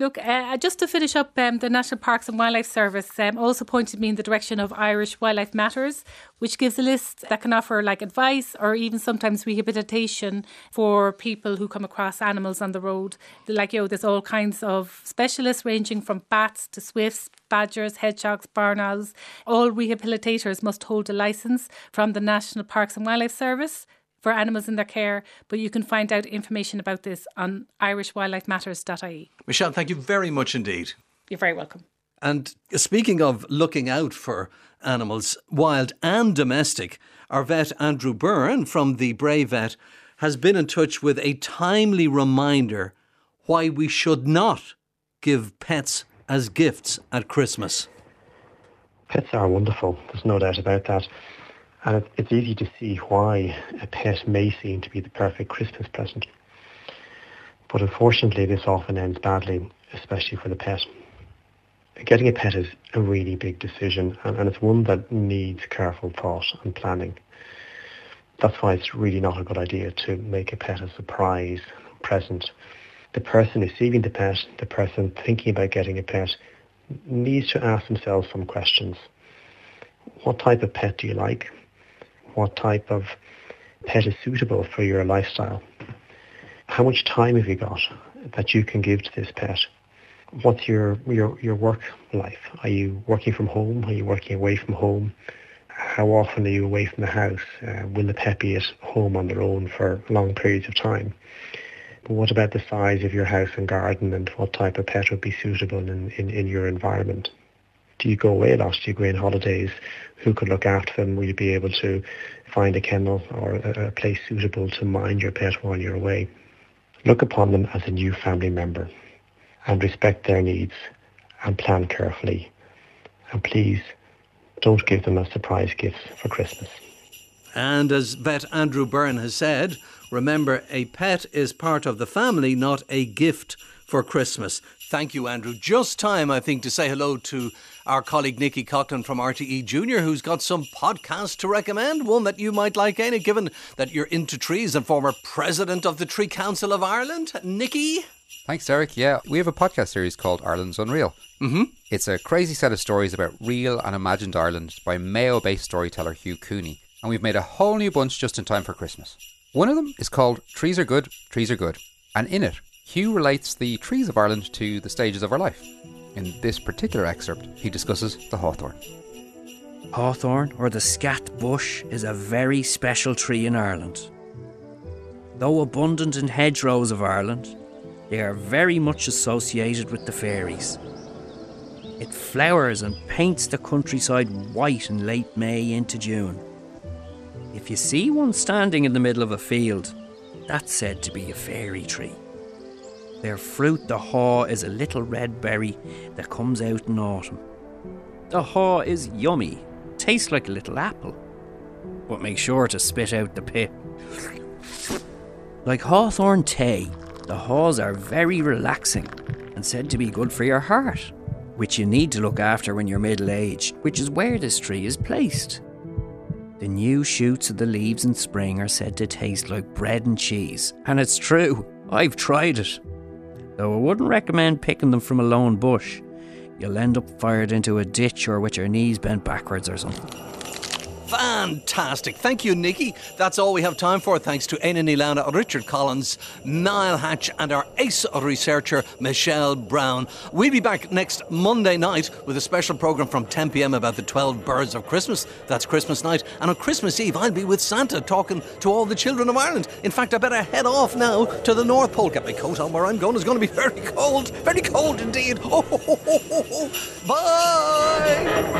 Look, uh, just to finish up, um, the National Parks and Wildlife Service um, also pointed me in the direction of Irish Wildlife Matters, which gives a list that can offer like advice or even sometimes rehabilitation for people who come across animals on the road. Like, you know, there's all kinds of specialists ranging from bats to swifts, badgers, hedgehogs, barn owls. All rehabilitators must hold a licence from the National Parks and Wildlife Service for animals in their care, but you can find out information about this on irishwildlifematters.ie. Michele, thank you very much indeed. You're very welcome. And speaking of looking out for animals, wild and domestic, our vet Andrew Byrne from the Bray Vet has been in touch with a timely reminder why we should not give pets as gifts at Christmas. Pets are wonderful, there's no doubt about that. And it's easy to see why a pet may seem to be the perfect Christmas present. But unfortunately, this often ends badly, especially for the pet. Getting a pet is a really big decision, and, and it's one that needs careful thought and planning. That's why it's really not a good idea to make a pet a surprise present. The person receiving the pet, the person thinking about getting a pet, needs to ask themselves some questions. What type of pet do you like? What type of pet is suitable for your lifestyle? How much time have you got that you can give to this pet? What's your, your, your work life? Are you working from home? Are you working away from home? How often are you away from the house? Uh, will the pet be at home on their own for long periods of time? What about the size of your house and garden and what type of pet would be suitable in, in, in your environment? Do you go away a lot? Do you go on holidays? Who could look after them? Will you be able to find a kennel or a, a place suitable to mind your pet while you're away? Look upon them as a new family member and respect their needs and plan carefully. And please don't give them as surprise gifts for Christmas. And as vet Andrew Byrne has said, remember a pet is part of the family, not a gift for Christmas. Thank you, Andrew. Just time, I think, to say hello to our colleague Nikki Coughlan from RTE Junior, who's got some podcasts to recommend. One that you might like, Éanna, given that you're into trees and former president of the Tree Council of Ireland. Nikki? Thanks, Derek. Yeah, we have a podcast series called Ireland's Unreal. Mm-hmm. It's a crazy set of stories about real and imagined Ireland by Mayo based storyteller Hugh Cooney, and we've made a whole new bunch just in time for Christmas. One of them is called Trees Are Good, Trees Are Good, and in it, Hugh relates the trees of Ireland to the stages of our life. In this particular excerpt, he discusses the hawthorn. Hawthorn, or the scat bush, is a very special tree in Ireland. Though abundant in hedgerows of Ireland, they are very much associated with the fairies. It flowers and paints the countryside white in late May into June. If you see one standing in the middle of a field, that's said to be a fairy tree. Their fruit, the haw, is a little red berry that comes out in autumn. The haw is yummy, tastes like a little apple, but make sure to spit out the pip. Like hawthorn tea, the haws are very relaxing and said to be good for your heart, which you need to look after when you're middle aged, which is where this tree is placed. The new shoots of the leaves in spring are said to taste like bread and cheese, and it's true, I've tried it. Though I wouldn't recommend picking them from a lone bush. You'll end up fired into a ditch or with your knees bent backwards or something. Fantastic. Thank you, Nikki. That's all we have time for. Thanks to Éanna Ní Lamhna, Richard Collins, Niall Hatch, and our ace researcher, Michele Browne. We'll be back next Monday night with a special programme from 10 pm about the 12 birds of Christmas. That's Christmas night. And on Christmas Eve, I'll be with Santa talking to all the children of Ireland. In fact, I better head off now to the North Pole. Get my coat on where I'm going. It's going to be very cold. Very cold indeed. Oh, ho, ho, ho. Bye.